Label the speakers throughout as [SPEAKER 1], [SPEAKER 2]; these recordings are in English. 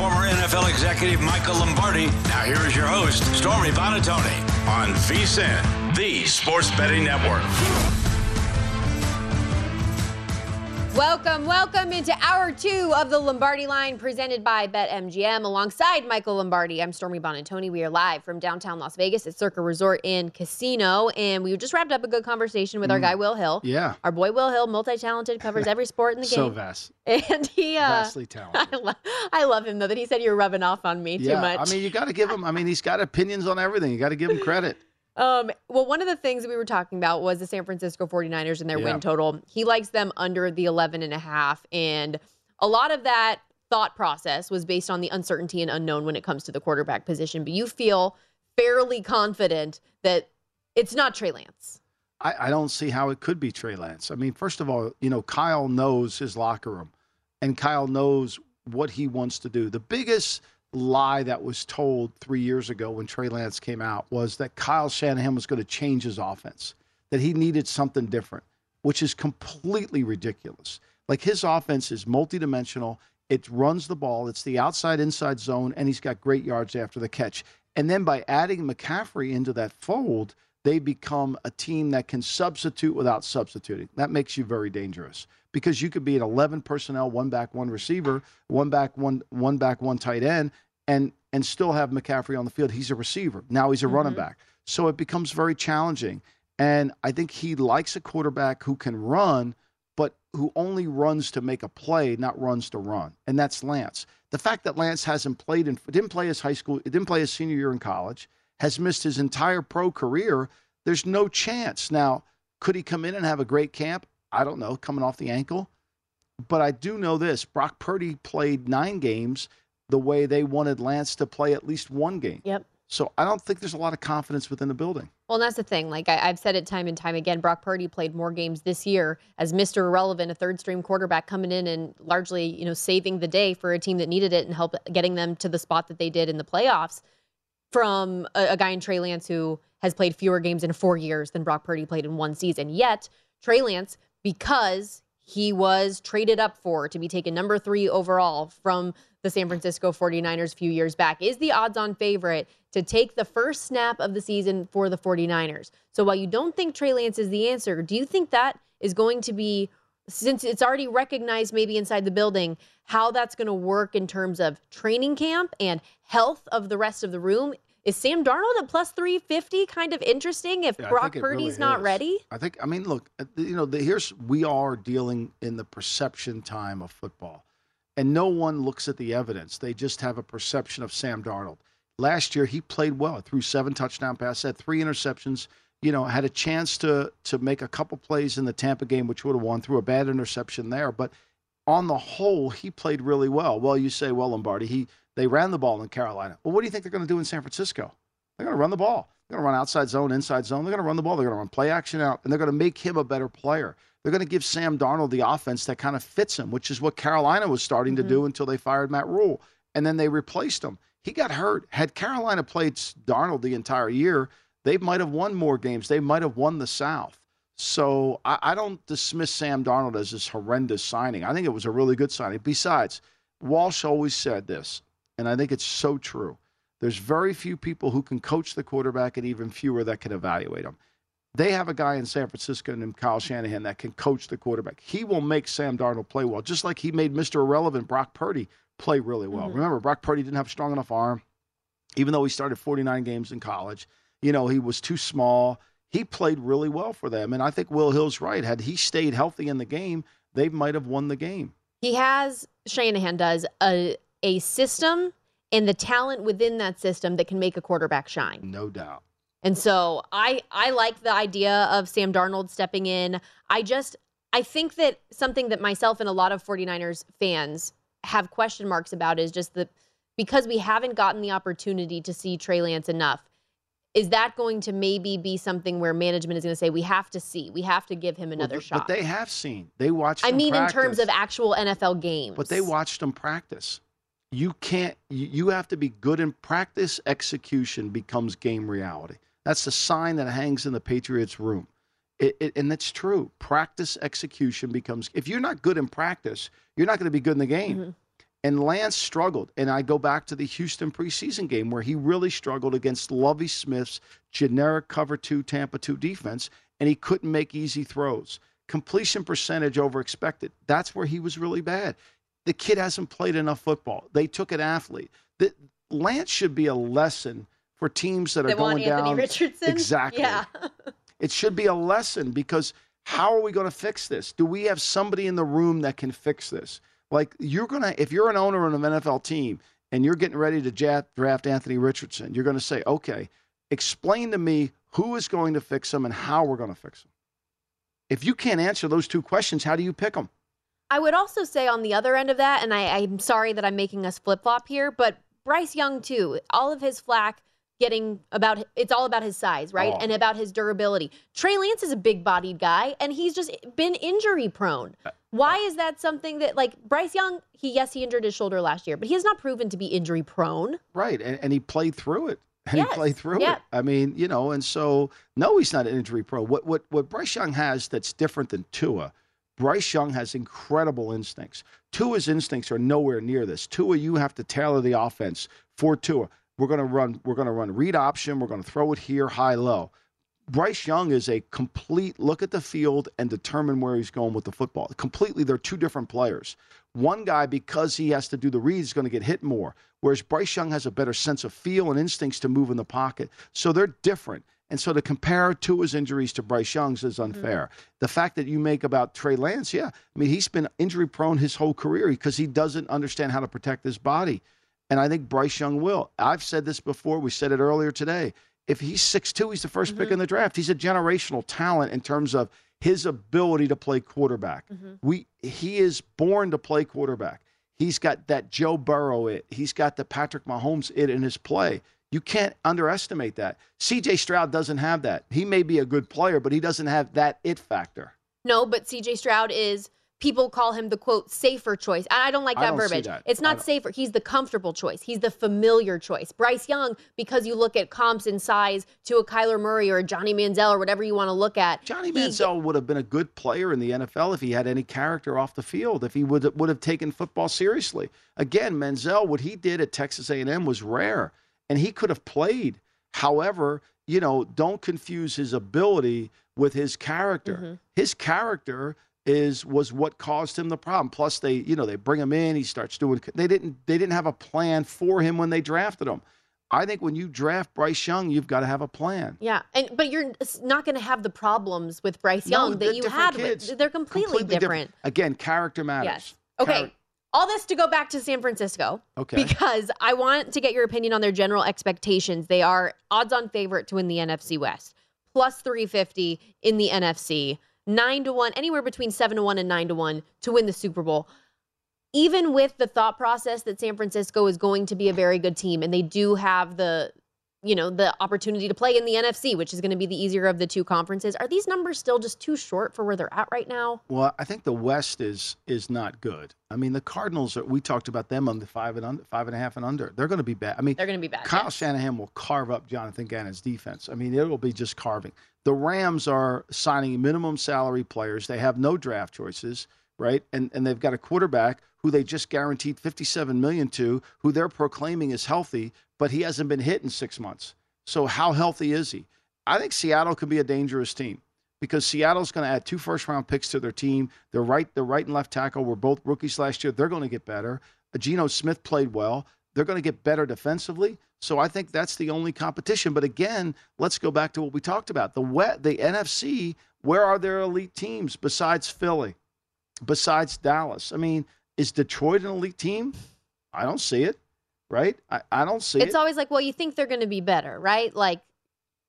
[SPEAKER 1] Former NFL executive Michael Lombardi. Now here is your host, Stormy Buonantony, on VSIN, the Sports Betting Network.
[SPEAKER 2] Welcome, welcome into hour two of the Lombardi line presented by BetMGM alongside Michael Lombardi. I'm Stormy Buonantony. We are live from downtown Las Vegas at Circa Resort and Casino. And we just wrapped up a good conversation with our guy, Will Hill.
[SPEAKER 3] Yeah.
[SPEAKER 2] Our boy, Will Hill, multi talented, covers every sport in the game.
[SPEAKER 3] So vast.
[SPEAKER 2] And he, uh,
[SPEAKER 3] Vastly talented.
[SPEAKER 2] I, lo- I love him though that he said you're rubbing off on me
[SPEAKER 3] yeah.
[SPEAKER 2] too much.
[SPEAKER 3] I mean, you got to give him, I mean, he's got opinions on everything. You got to give him credit.
[SPEAKER 2] Um, well, one of the things that we were talking about was the San Francisco 49ers and their
[SPEAKER 3] Yeah.
[SPEAKER 2] win total. He likes them under the 11 and a half. And a lot of that thought process was based on the uncertainty and unknown when it comes to the quarterback position. But you feel fairly confident that it's not Trey Lance.
[SPEAKER 3] I, I don't see how it could be Trey Lance. I mean, first of all, you know, Kyle knows his locker room and Kyle knows what he wants to do. The biggest lie that was told three years ago when Trey Lance came out was that Kyle Shanahan was going to change his offense, that he needed something different, which is completely ridiculous. Like his offense is multidimensional. It runs the ball. It's the outside inside zone, and he's got great yards after the catch. And then by adding McCaffrey into that fold, they become a team that can substitute without substituting. That makes you very dangerous because you could be an 11 personnel, one back, one receiver, one back, one one back, one tight end, and and still have McCaffrey on the field. He's a receiver. Now he's a mm-hmm. running back. So it becomes very challenging. And I think he likes a quarterback who can run, but who only runs to make a play, not runs to run. And that's Lance. The fact that Lance hasn't played in didn't play his high school, didn't play his senior year in college, has missed his entire pro career, there's no chance. Now, could he come in and have a great camp? I don't know, coming off the ankle. But I do know this Brock Purdy played nine games the way they wanted Lance to play at least one game.
[SPEAKER 2] Yep.
[SPEAKER 3] So I don't think there's a lot of confidence within the building.
[SPEAKER 2] Well, and that's the thing. Like I, I've said it time and time again, Brock Purdy played more games this year as Mr. Irrelevant, a third string quarterback coming in and largely, you know, saving the day for a team that needed it and help getting them to the spot that they did in the playoffs from a, a guy in Trey Lance who has played fewer games in four years than Brock Purdy played in one season. Yet Trey Lance, because he was traded up for to be taken number three overall from the San Francisco 49ers a few years back, is the odds on favorite to take the first snap of the season for the 49ers. So while you don't think Trey Lance is the answer, do you think that is going to be, since it's already recognized maybe inside the building, how that's going to work in terms of training camp and health of the rest of the room? Is Sam Darnold at plus 350 kind of interesting if
[SPEAKER 3] Yeah,
[SPEAKER 2] Brock Purdy's
[SPEAKER 3] really
[SPEAKER 2] not
[SPEAKER 3] is.
[SPEAKER 2] ready?
[SPEAKER 3] I think. I mean, look. You know, the, here's we are dealing in the perception time of football, and no one looks at the evidence. They just have a perception of Sam Darnold. Last year, he played well. Threw seven touchdown passes, had three interceptions. You know, had a chance to to make a couple plays in the Tampa game, which would have won. through a bad interception there, but on the whole, he played really well. Well, you say, well, Lombardi, he they ran the ball in Carolina. Well, what do you think they're going to do in San Francisco? They're going to run the ball. They're going to run outside zone, inside zone. They're going to run the ball. They're going to run play action out, and they're going to make him a better player. They're going to give Sam Darnold the offense that kind of fits him, which is what Carolina was starting to do mm-hmm. until they fired Matt Rhule, and then they replaced him. He got hurt. Had Carolina played Darnold the entire year, they might have won more games. They might have won the South. So I, I don't dismiss Sam Darnold as this horrendous signing. I think it was a really good signing. Besides, Walsh always said this, and I think it's so true There's very few people who can coach the quarterback and even fewer that can evaluate him. They have a guy in San Francisco named Kyle Shanahan that can coach the quarterback. He will make Sam Darnold play well, just like he made Mr. Irrelevant Brock Purdy play really well. Mm-hmm. Remember, Brock Purdy didn't have a strong enough arm, even though he started 49 games in college. You know, he was too small. He played really well for them. And I think Will Hill's right. Had he stayed healthy in the game, they might have won the game.
[SPEAKER 2] He has, Shanahan does, a, a system and the talent within that system that can make a quarterback shine.
[SPEAKER 3] No doubt.
[SPEAKER 2] And so I I like the idea of Sam Darnold stepping in. I just I think that something that myself and a lot of 49ers fans have question marks about is just the because we haven't gotten the opportunity to see Trey Lance enough. Is that going to maybe be something where management is going to say we have to see, we have to give him another
[SPEAKER 3] well,
[SPEAKER 2] shot?
[SPEAKER 3] But they have seen. They watched.
[SPEAKER 2] I mean,
[SPEAKER 3] practice.
[SPEAKER 2] in terms of actual NFL games.
[SPEAKER 3] But they watched them practice. You can't. You have to be good in practice. Execution becomes game reality. That's the sign that hangs in the Patriots' room. It, it, and that's true. Practice execution becomes. If you're not good in practice, you're not going to be good in the game. Mm-hmm. And Lance struggled. And I go back to the Houston preseason game where he really struggled against Lovie Smith's generic cover two Tampa 2 defense, and he couldn't make easy throws. Completion percentage over expected. That's where he was really bad. The kid hasn't played enough football. They took an athlete. The, Lance should be a lesson for teams that are going
[SPEAKER 2] down. Richardson?
[SPEAKER 3] Exactly.
[SPEAKER 2] Yeah.
[SPEAKER 3] it should be a lesson because how are we going to fix this? Do we have somebody in the room that can fix this? Like you're gonna, if you're an owner of an NFL team and you're getting ready to draft Anthony Richardson, you're to say, okay, explain to me who is going to fix him and how we're to fix him. If you can't answer those two questions, how do you pick them?
[SPEAKER 2] I would also say on the other end of that, and I, I'm sorry that I'm making us flip flop here, but Bryce Young too, all of his flack getting about it's all about his size, right? Oh. And about his durability. Trey Lance is a big bodied guy and he's just been injury prone. Uh, Why is that something that like Bryce Young, he yes, he injured his shoulder last year, but he has not proven to be injury prone.
[SPEAKER 3] Right. And, and he played through it. And
[SPEAKER 2] yes.
[SPEAKER 3] he played through
[SPEAKER 2] yeah.
[SPEAKER 3] it. I mean, you know, and so no, he's not an injury prone. What what what Bryce Young has that's different than Tua. Bryce Young has incredible instincts. Tua's instincts are nowhere near this. Tua, you have to tailor the offense for Tua. We're going to run. We're going to run read option. We're going to throw it here, high, low. Bryce Young is a complete look at the field and determine where he's going with the football. Completely, they're two different players. One guy, because he has to do the read, is going to get hit more, whereas Bryce Young has a better sense of feel and instincts to move in the pocket. So they're different. And so to compare Tua's injuries to Bryce Young's is unfair. Mm-hmm. The fact that you make about Trey Lance, yeah, I mean, he's been injury prone his whole career because he doesn't understand how to protect his body. And I think Bryce Young will. I've said this before. We said it earlier today. If he's 6'2, he's the 1st mm-hmm. pick in the draft. He's a generational talent in terms of his ability to play quarterback. Mm-hmm. We he is born to play quarterback. He's got that Joe Burrow it. He's got the Patrick Mahomes it in his play. You can't underestimate that. CJ Stroud doesn't have that. He may be a good player, but he doesn't have that it factor.
[SPEAKER 2] No, but CJ Stroud is people call him the quote safer choice. I don't like that
[SPEAKER 3] don't
[SPEAKER 2] verbiage.
[SPEAKER 3] That.
[SPEAKER 2] It's not safer. He's the comfortable choice. He's the familiar choice. Bryce Young, because you look at comps in size to a Kyler Murray or a Johnny Manziel or whatever you want to look at.
[SPEAKER 3] Johnny Manziel he, would have been a good player in the NFL if he had any character off the field. If he would would have taken football seriously. Again, Manziel, what he did at Texas A&M was rare, and he could have played. However, you know, don't confuse his ability with his character. Mm-hmm. His character is was what caused him the problem. Plus, they you know they bring him in, he starts doing. They didn't they didn't have a plan for him when they drafted him. I think when you draft Bryce Young, you've got to have a plan.
[SPEAKER 2] Yeah, and but you're not going to have the problems with Bryce Young
[SPEAKER 3] no,
[SPEAKER 2] that you had.
[SPEAKER 3] Kids.
[SPEAKER 2] With, they're completely,
[SPEAKER 3] completely
[SPEAKER 2] different.
[SPEAKER 3] different. Again, character matters.
[SPEAKER 2] Yes. Okay. Char- all this to go back to San Francisco.
[SPEAKER 3] Okay.
[SPEAKER 2] Because I want to get your opinion on their general expectations. They are odds on favorite to win the NFC West, plus 350 in the NFC nine to one, anywhere between seven to one and nine to one to win the Super Bowl. Even with the thought process that San Francisco is going to be a very good team and they do have the you know, the opportunity to play in the NFC, which is going to be the easier of the two conferences. Are these numbers still just too short for where they're at right now?
[SPEAKER 3] Well, I think the West is is not good. I mean, the Cardinals. Are, we talked about them on the five and under, five and a half and under. They're going to be bad. I mean,
[SPEAKER 2] they're going to be bad.
[SPEAKER 3] Kyle yes. Shanahan will carve up Jonathan Gannon's defense. I mean, it will be just carving. The Rams are signing minimum salary players. They have no draft choices. right? And and they've got a quarterback who they just guaranteed 57 million to, who they're proclaiming is healthy, but he hasn't been hit in six months. So how healthy is he? I think Seattle could be a dangerous team because Seattle's going to add two first round picks to their team. Their right, their right and left tackle were both rookies last year. They're going to get better. Geno Smith played well. They're going to get better defensively. So I think that's the only competition. But again, let's go back to what we talked about. The wet, the NFC, where are their elite teams besides Philly, besides Dallas? I mean, is Detroit an elite team? I don't see it. Right? I, I don't see
[SPEAKER 2] it's
[SPEAKER 3] it.
[SPEAKER 2] Always like, well, you think they're going to be better, right? Like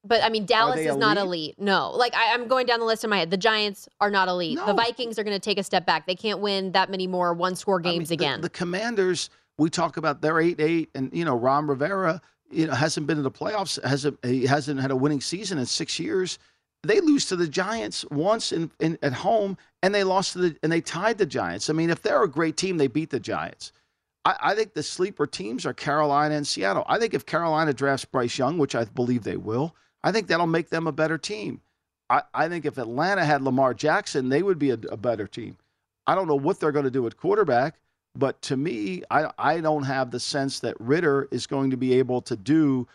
[SPEAKER 2] but I mean, Dallas is elite? not elite. No, like I, am going down the list in my head. The Giants are not elite. No. The Vikings are going to take a step back. They can't win that many more one score games I mean, again.
[SPEAKER 3] The, the, Commanders, we talk about they're eight eight, and you know Ron Rivera, you know, hasn't been in the playoffs. hasn't He hasn't had a winning season in six years. They lose to the Giants once in, in at home, and they lost to the and they tied the Giants. I mean, if they're a great team, they beat the Giants. I, I think the sleeper teams are Carolina and Seattle. I think if Carolina drafts Bryce Young, which I believe they will. I think that'll make them a better team. I, I think if Atlanta had Lamar Jackson, they would be a, a better team. I don't know what they're going to do at quarterback, but to me, I, I don't have the sense that Ridder is going to be able to do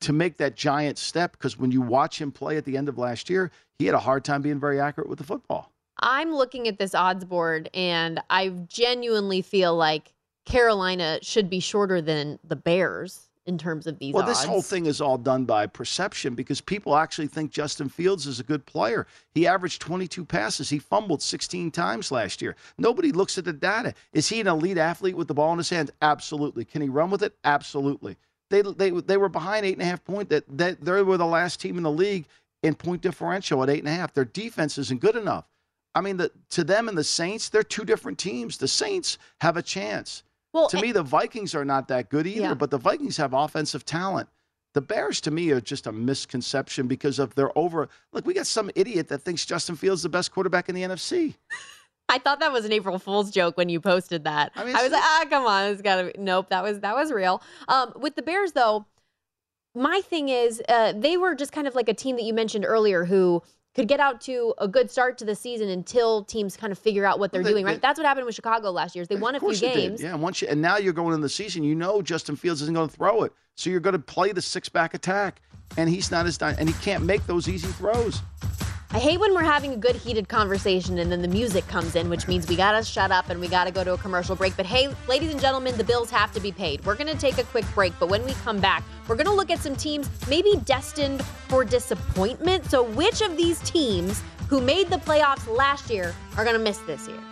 [SPEAKER 3] to make that giant step because when you watch him play at the end of last year, he had a hard time being very accurate with the football.
[SPEAKER 2] I'm looking at this odds board and I genuinely feel like Carolina should be shorter than the Bears in terms of these
[SPEAKER 3] well
[SPEAKER 2] odds.
[SPEAKER 3] this whole thing is all done by perception because people actually think justin fields is a good player. He averaged 22 passes. He fumbled 16 times last year. Nobody looks at the data. Is he an elite athlete with the ball in his hands absolutely. Can he run with it? Absolutely. They, they, they were behind eight and a half point that, that they were the last team in the league in point differential at eight and a half. Their defense isn't good enough. I mean the, to them and the saints they're two different teams. The saints have a chance well, to and, me, the Vikings are not that good either, yeah. but the Vikings have offensive talent. The Bears, to me, are just a misconception because of their over. Look, we got some idiot that thinks Justin Fields the best quarterback in the NFC.
[SPEAKER 2] I thought that was an April Fool's joke when you posted that. I, mean, I was like, ah, come on, it's gotta be. Nope, that was that was real. Um, with the Bears, though, my thing is, uh, they were just kind of like a team that you mentioned earlier who could get out to a good start to the season until teams kind of figure out what they're they, doing, right? They, That's what happened with Chicago last year. Is they won a few games.
[SPEAKER 3] Yeah, and once you, and now you're going in the season, you know Justin Fields isn't going to throw it. So you're going to play the six back attack and he's not as done, and he can't make those easy throws.
[SPEAKER 2] I hate when we're having a good heated conversation and then the music comes in, which means we gotta shut up and we gotta go to a commercial break. But hey, ladies and gentlemen, the bills have to be paid. We're gonna take a quick break, but when we come back, we're gonna look at some teams maybe destined for disappointment. So, which of these teams who made the playoffs last year are gonna miss this year?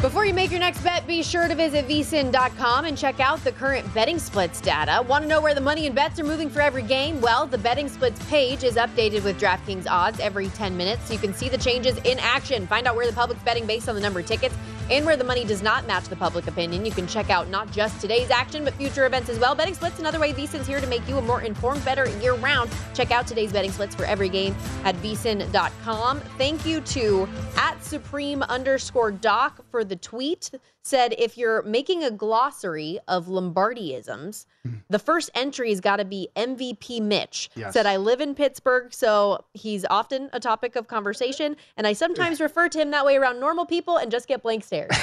[SPEAKER 2] Before you make your next bet, be sure to visit vsin.com and check out the current betting splits data. Want to know where the money and bets are moving for every game? Well, the betting splits page is updated with DraftKings odds every 10 minutes so you can see the changes in action. Find out where the public's betting based on the number of tickets and where the money does not match the public opinion. You can check out not just today's action, but future events as well. Betting splits another way VSIN's here to make you a more informed better year round. Check out today's betting splits for every game at vsin.com. Thank you to at supreme underscore doc for the tweet said if you're making a glossary of Lombardiisms, hmm. the first entry's got to be MVP Mitch.
[SPEAKER 3] Yes.
[SPEAKER 2] Said I live in Pittsburgh, so he's often a topic of conversation, and I sometimes refer to him that way around normal people and just get blank stares.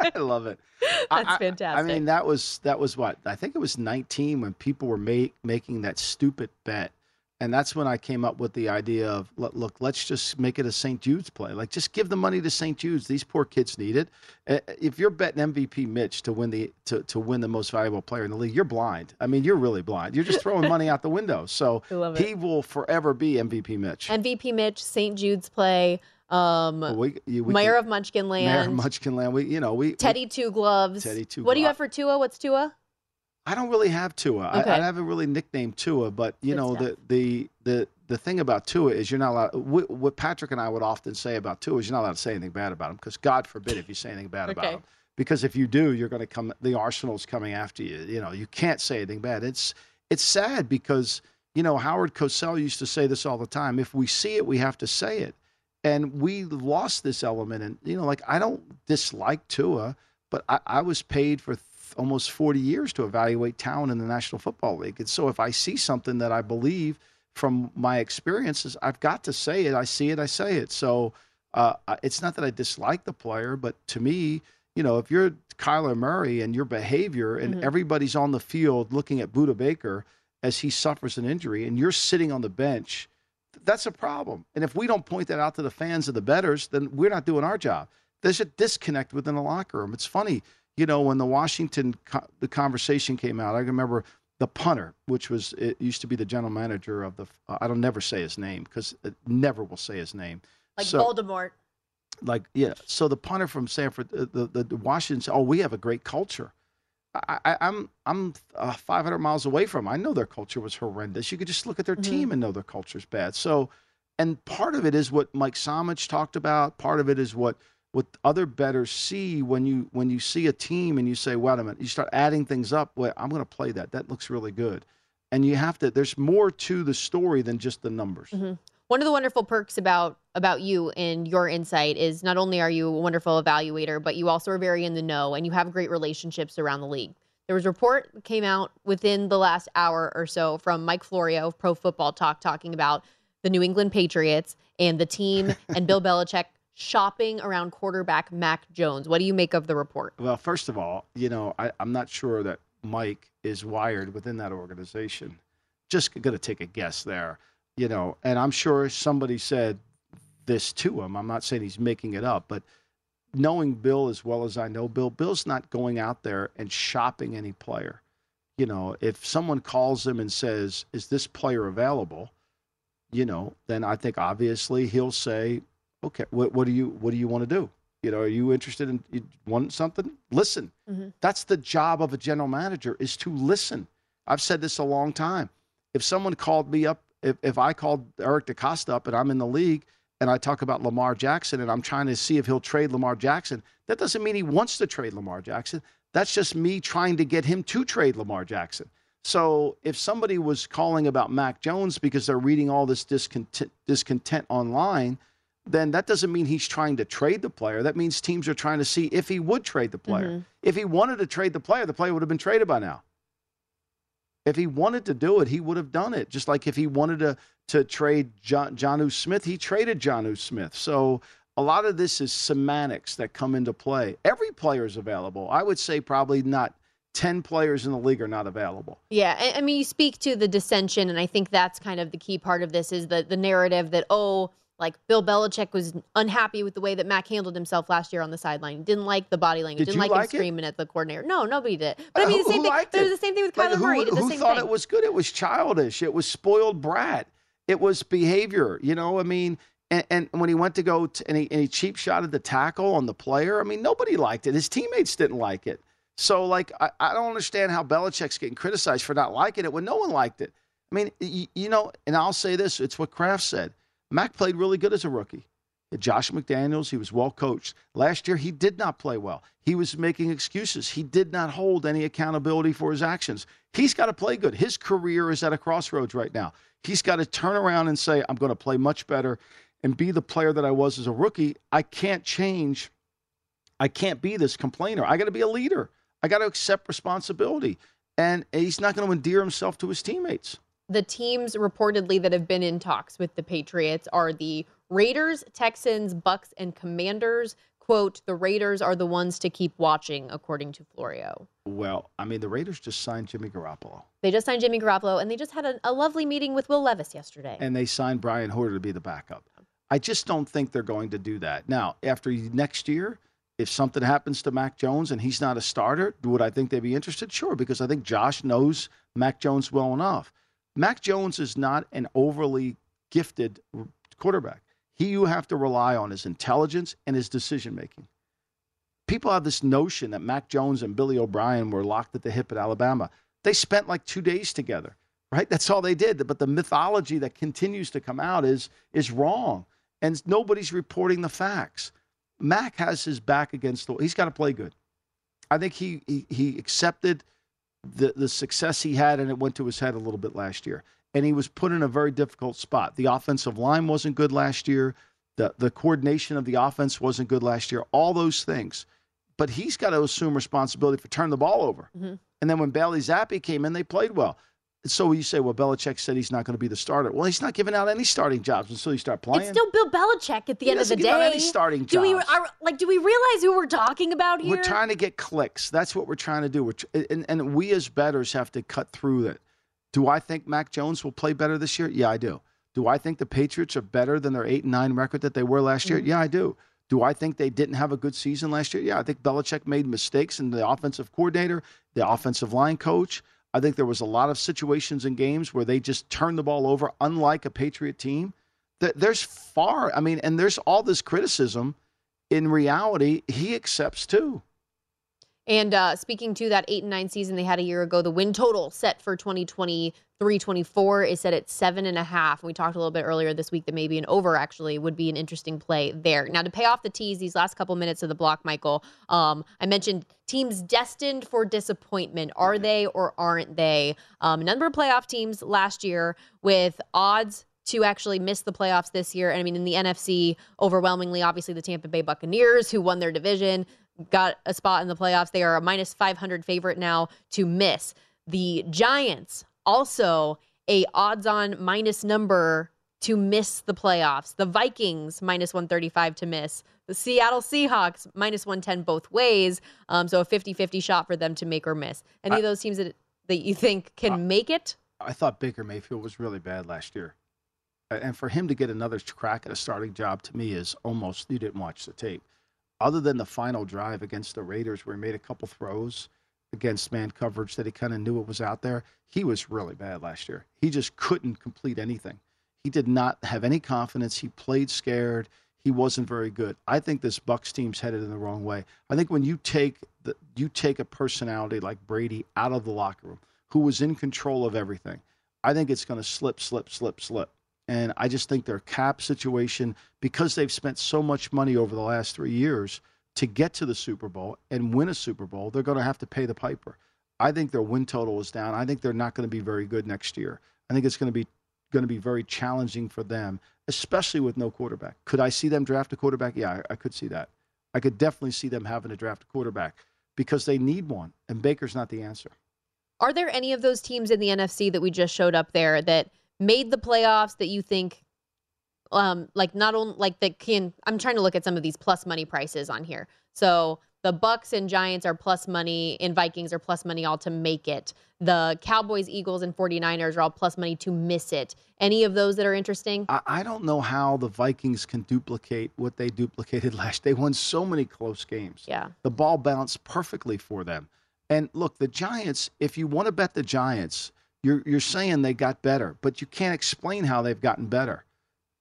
[SPEAKER 3] I love it. I-
[SPEAKER 2] That's
[SPEAKER 3] I- I mean, that was that was what I think it was 19 when people were make, making that stupid bet, and that's when I came up with the idea of look, look, let's just make it a St. Jude's play. Like, just give the money to St. Jude's. These poor kids need it. If you're betting MVP Mitch to win the to, to win the most valuable player in the league, you're blind. I mean, you're really blind. You're just throwing money out the window. So
[SPEAKER 2] I love it.
[SPEAKER 3] he will forever be MVP Mitch.
[SPEAKER 2] MVP Mitch, St. Jude's play, um,
[SPEAKER 3] we, we
[SPEAKER 2] Mayor
[SPEAKER 3] can-
[SPEAKER 2] of Munchkin Land.
[SPEAKER 3] Mayor of Munchkin Land. We, you know, we we-
[SPEAKER 2] Teddy Two Gloves.
[SPEAKER 3] Teddy Two
[SPEAKER 2] What do you have for Tua? What's Tua?
[SPEAKER 3] I don't really have Tua.
[SPEAKER 2] Okay.
[SPEAKER 3] I, I haven't really nicknamed Tua, but you
[SPEAKER 2] Good
[SPEAKER 3] know
[SPEAKER 2] stuff.
[SPEAKER 3] the the the the thing about Tua is you're not allowed. What, what Patrick and I would often say about Tua is you're not allowed to say anything bad about him because God forbid if you say anything bad about him. Because if you do, you're going to come. The Arsenal's coming after you. You know you can't say anything bad. It's it's sad because you know Howard Cosell used to say this all the time. If we see it, we have to say it, and we lost this element. And you know, like I don't dislike Tua, but I, I was paid for almost 40 years to evaluate talent in the National Football League. And so if I see something that I believe from my experiences, I've got to say it. I see it, I say it. So uh, it's not that I dislike the player, but to me, you know, if you're Kyler Murray and your behavior and everybody's on the field looking at Budda Baker as he suffers an injury and you're sitting on the bench, that's a problem. And if we don't point that out to the fans and the betters, then we're not doing our job. There's a disconnect within the locker room. It's funny, you know, when the Washington co- the conversation came out. I remember the punter, which was it used to be the general manager of the. I don't never say his name because never will say his name.
[SPEAKER 2] Like
[SPEAKER 3] So-
[SPEAKER 2] Voldemort.
[SPEAKER 3] like yeah so the punter from sanford uh, the, the, the washington said, oh we have a great culture I, I, i'm i'm uh, 500 miles away from 'em. i know their culture was horrendous you could just look at their team and know their culture's bad so and part of it is what mike Samich talked about part of it is what what other betters see when you when you see a team and you say wait a minute you start adding things up well i'm going to play that. That looks really good. And you have to there's more to the story than just the numbers. Mm-hmm.
[SPEAKER 2] One of the wonderful perks about about you and your insight is not only are you a wonderful evaluator, but you also are very in the know and you have great relationships around the league. There was a report that came out within the last hour or so from Mike Florio of Pro Football Talk talking about the New England Patriots and the team and Bill Belichick shopping around quarterback Mac Jones. What do you make of the report?
[SPEAKER 3] Well, first of all, you know, I, I'm not sure that Mike is wired within that organization. Just going to take a guess there, you know, and I'm sure somebody said this to him. I'm not saying he's making it up, but knowing Bill as well as I know Bill, Bill's not going out there and shopping any player. You know, if someone calls him and says, "Is this player available?" you know, then I think obviously he'll say, "Okay, what, what do you what do you want to do?" You know, are you interested in you want something? Listen. Mm-hmm. That's the job of a general manager is to listen. I've said this a long time. If someone called me up, if, if I called Eric DeCosta up and I'm in the league and I talk about Lamar Jackson and I'm trying to see if he'll trade Lamar Jackson, that doesn't mean he wants to trade Lamar Jackson. That's just me trying to get him to trade Lamar Jackson. So if somebody was calling about Mac Jones because they're reading all this discontent, discontent online, then that doesn't mean he's trying to trade the player. That means teams are trying to see if he would trade the player. Mm-hmm. If he wanted to trade the player, the player would have been traded by now. If he wanted to do it, he would have done it. Just like if he wanted to to trade John Jonnu Smith, he traded Jonnu Smith. So a lot of this is semantics that come into play. Every player is available. I would say probably not 10 players in the league are not available.
[SPEAKER 2] Yeah, I, I mean, you speak to the dissension, and I think that's kind of the key part of this is the the narrative that oh, like Bill Belichick was unhappy with the way that Mac handled himself last year on the sideline. Didn't like the body language.
[SPEAKER 3] Did
[SPEAKER 2] didn't like,
[SPEAKER 3] like it?
[SPEAKER 2] him screaming at the coordinator. No, nobody did. But I mean,
[SPEAKER 3] Uh,
[SPEAKER 2] the same
[SPEAKER 3] who
[SPEAKER 2] thing. it was the same thing with Kyler
[SPEAKER 3] who,
[SPEAKER 2] Murray. He did the
[SPEAKER 3] who
[SPEAKER 2] same
[SPEAKER 3] thought
[SPEAKER 2] thing.
[SPEAKER 3] it was good? It was childish. It was spoiled brat. It was behavior. You know, I mean, And, and when he went to go to, and, he, and he cheap shotted the tackle on the player, I mean, nobody liked it. His teammates didn't like it. So, like, I, I don't understand how Belichick's getting criticized for not liking it when no one liked it. I mean, you, you know, and I'll say this it's what Kraft said. Mac played really good as a rookie. Josh McDaniels, he was well coached. Last year, he did not play well. He was making excuses. He did not hold any accountability for his actions. He's got to play good. His career is at a crossroads right now. He's got to turn around and say, I'm going to play much better and be the player that I was as a rookie. I can't change. I can't be this complainer. I got to be a leader. I got to accept responsibility. And he's not going to endear himself to his teammates.
[SPEAKER 2] The teams reportedly that have been in talks with the Patriots are the Raiders, Texans, Bucks, and Commanders. Quote, the Raiders are the ones to keep watching, according to Florio.
[SPEAKER 3] Well, I mean, the Raiders just signed Jimmy Garoppolo.
[SPEAKER 2] They just signed Jimmy Garoppolo, and they just had a, a lovely meeting with Will Levis yesterday.
[SPEAKER 3] And they signed Brian Hoyer to be the backup. I just don't think they're going to do that. Now, after next year, if something happens to Mac Jones and he's not a starter, would I think they'd be interested? Sure, because I think Josh knows Mac Jones well enough. Mac Jones is not an overly gifted quarterback. He you have to rely on his intelligence and his decision making. People have this notion that Mac Jones and Billy O'Brien were locked at the hip at Alabama. They spent like two days together, right? That's all they did. But the mythology that continues to come out is is wrong, and nobody's reporting the facts. Mac has his back against the. Wall. He's got to play good. I think he he, he accepted the the success he had, and it went to his head a little bit last year and he was put in a very difficult spot. The offensive line wasn't good last year. The the coordination of the offense wasn't good last year. All those things. But he's got to assume responsibility for turning the ball over. Mm-hmm. And then when Bailey Zappe came in, they played well. So you say, well, Belichick said he's not going to be the starter. Well, he's not giving out any starting jobs until you start playing.
[SPEAKER 2] It's still Bill Belichick at the
[SPEAKER 3] he
[SPEAKER 2] end of the
[SPEAKER 3] day. any starting
[SPEAKER 2] do
[SPEAKER 3] jobs.
[SPEAKER 2] we are, like? Do we realize who we're talking about here?
[SPEAKER 3] We're trying to get clicks. That's what we're trying to do. Tr- and, and we as betters have to cut through it. Do I think Mac Jones will play better this year? Yeah, I do. Do I think the Patriots are better than their eight and nine record that they were last year? Mm-hmm. Yeah, I do. Do I think they didn't have a good season last year? Yeah, I think Belichick made mistakes in the offensive coordinator, the offensive line coach. I think there was a lot of situations in games where they just turned the ball over, unlike a Patriot team. That there's far, I mean, and there's all this criticism. In reality, he accepts too.
[SPEAKER 2] And uh, speaking to that eight and nine season they had a year ago, the win total set for 2023 24 is set at seven and a half. We talked a little bit earlier this week that maybe an over actually would be an interesting play there. Now, to pay off the tease, these last couple minutes of the block, Michael, um, I mentioned teams destined for disappointment. Are they or aren't they? Um, number of playoff teams last year with odds to actually miss the playoffs this year. And I mean, in the NFC, overwhelmingly, obviously, the Tampa Bay Buccaneers, who won their division got a spot in the playoffs. They are a minus 500 favorite now to miss. The Giants also a odds on minus number to miss the playoffs. The Vikings minus 135 to miss. The Seattle Seahawks minus 110 both ways. Um, so a 50 50 shot for them to make or miss. Any I, of those teams that, that you think can uh, make it?
[SPEAKER 3] I thought Baker Mayfield was really bad last year. And for him to get another crack at a starting job to me is almost, you didn't watch the tape other than the final drive against the Raiders where he made a couple throws against man coverage that he kind of knew it was out there, he was really bad last year. He just couldn't complete anything. He did not have any confidence. He played scared. He wasn't very good. I think this Bucks team's headed in the wrong way. I think when you take the you take a personality like Brady out of the locker room, who was in control of everything, I think it's going to slip, slip, slip, slip. And I just think their cap situation, because they've spent so much money over the last three years to get to the Super Bowl and win a Super Bowl, they're going to have to pay the piper. I think their win total is down. I think they're not going to be very good next year. I think it's going to be going to be very challenging for them, especially with no quarterback. Could I see them draft a quarterback? Yeah, I, I could see that. I could definitely see them having to draft a quarterback because they need one, and Baker's not the answer.
[SPEAKER 2] Are there any of those teams in the NFC that we just showed up there that – made the playoffs that you think um like not only like that can I'm trying to look at some of these plus money prices on here. So the Bucks and Giants are plus money and Vikings are plus money all to make it. The Cowboys, Eagles, and 49ers are all plus money to miss it. Any of those that are interesting?
[SPEAKER 3] I, I don't know how the Vikings can duplicate what they duplicated last. They won so many close games.
[SPEAKER 2] Yeah.
[SPEAKER 3] The ball bounced perfectly for them. And look, the Giants, if you want to bet the Giants, you're you're saying they got better, but you can't explain how they've gotten better.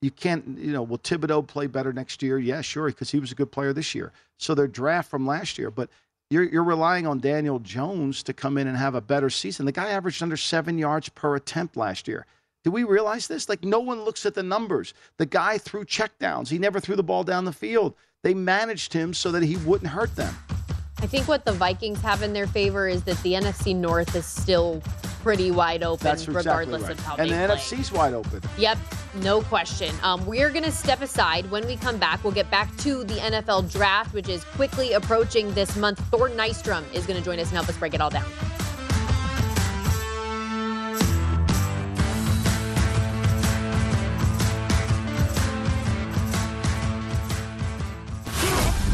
[SPEAKER 3] You can't, you know, will Thibodeaux play better next year? Yeah, sure, because he was a good player this year. So their draft from last year, but you're, you're relying on Daniel Jones to come in and have a better season. The guy averaged under seven yards per attempt last year. Do we realize this? Like, no one looks at the numbers. The guy threw checkdowns. He never threw the ball down the field. They managed him so that he wouldn't hurt them.
[SPEAKER 2] I think what the Vikings have in their favor is that the NFC North is still pretty wide open,
[SPEAKER 3] That's
[SPEAKER 2] regardless
[SPEAKER 3] exactly right.
[SPEAKER 2] of how
[SPEAKER 3] and
[SPEAKER 2] they
[SPEAKER 3] the
[SPEAKER 2] play.
[SPEAKER 3] NFC's wide open.
[SPEAKER 2] Yep, no question. Um, we're going to step aside. When we come back, we'll get back to the NFL draft, which is quickly approaching this month. Thor Nystrom is going to join us and help us break it all down.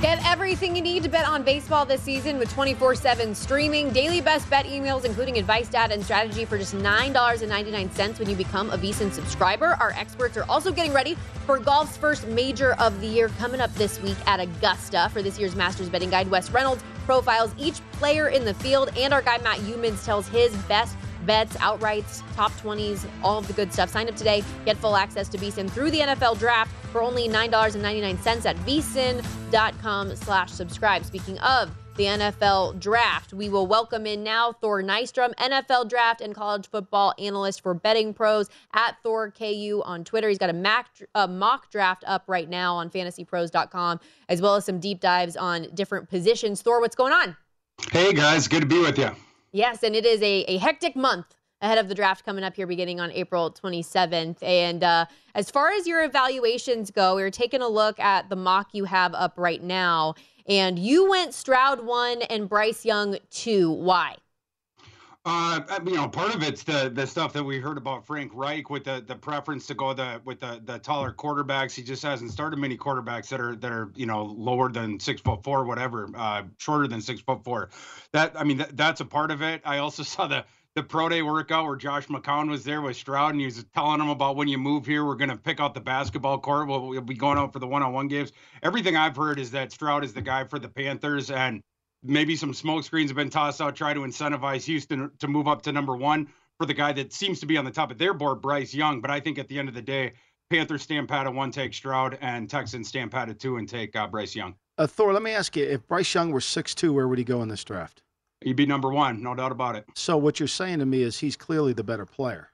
[SPEAKER 2] Get everything you need to bet on baseball this season with 24 7 streaming, daily best bet emails, including advice, data, and strategy for just $9.99 when you become a VSIN subscriber. Our experts are also getting ready for golf's first major of the year coming up this week at Augusta. For this year's Masters betting guide, Wes Reynolds profiles each player in the field, and our guy Matt Humans tells his best bets, outrights, top 20s, all of the good stuff. Sign up today. Get full access to VSIN through the NFL draft for only $9.99 at vsin.com slash subscribe. Speaking of the NFL draft, we will welcome in now Thor Nystrom, NFL draft and college football analyst for Betting Pros at Thor KU on Twitter. He's got a, mac, a mock draft up right now on fantasypros.com, as well as some deep dives on different positions. Thor, what's going on?
[SPEAKER 4] Hey guys, good to be with you.
[SPEAKER 2] Yes, and it is a, a hectic month ahead of the draft coming up here beginning on April 27th. And uh, as far as your evaluations go, we are taking a look at the mock you have up right now. And you went Stroud one and Bryce Young two. Why?
[SPEAKER 4] Uh, you know, part of it's the the stuff that we heard about Frank Reich with the the preference to go the with the the taller quarterbacks. He just hasn't started many quarterbacks that are that are you know lower than six foot four, whatever, uh, shorter than six foot four. That I mean, that, that's a part of it. I also saw the the pro day workout where Josh McCown was there with Stroud and he was telling him about when you move here, we're going to pick out the basketball court. We'll, we'll be going out for the one on one games. Everything I've heard is that Stroud is the guy for the Panthers and maybe some smoke screens have been tossed out, try to incentivize Houston to move up to number one for the guy that seems to be on the top of their board, Bryce Young. But I think at the end of the day, Panthers stand pat at one, take Stroud, and Texans stand pat at two and take uh, Bryce Young.
[SPEAKER 3] Uh, Thor, let me ask you: If Bryce Young were six two, where would he go in this draft?
[SPEAKER 4] He'd be number one, no doubt about it.
[SPEAKER 3] So what you're saying to me is he's clearly the better player.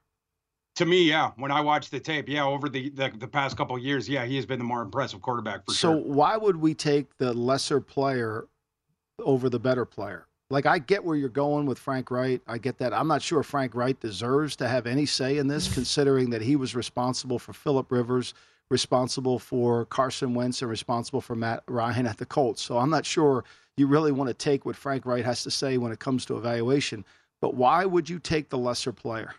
[SPEAKER 4] To me, yeah. When I watch the tape, yeah, over the the, the past couple years, yeah, he has been the more impressive quarterback for
[SPEAKER 3] so
[SPEAKER 4] sure.
[SPEAKER 3] So why would we take the lesser player over the better player? Like I get where you're going with Frank Reich. I get that. I'm not sure Frank Reich deserves to have any say in this, considering that he was responsible for Philip Rivers, responsible for Carson Wentz, and responsible for Matt Ryan at the Colts. So I'm not sure you really want to take what Frank Reich has to say when it comes to evaluation. But why would you take the lesser player?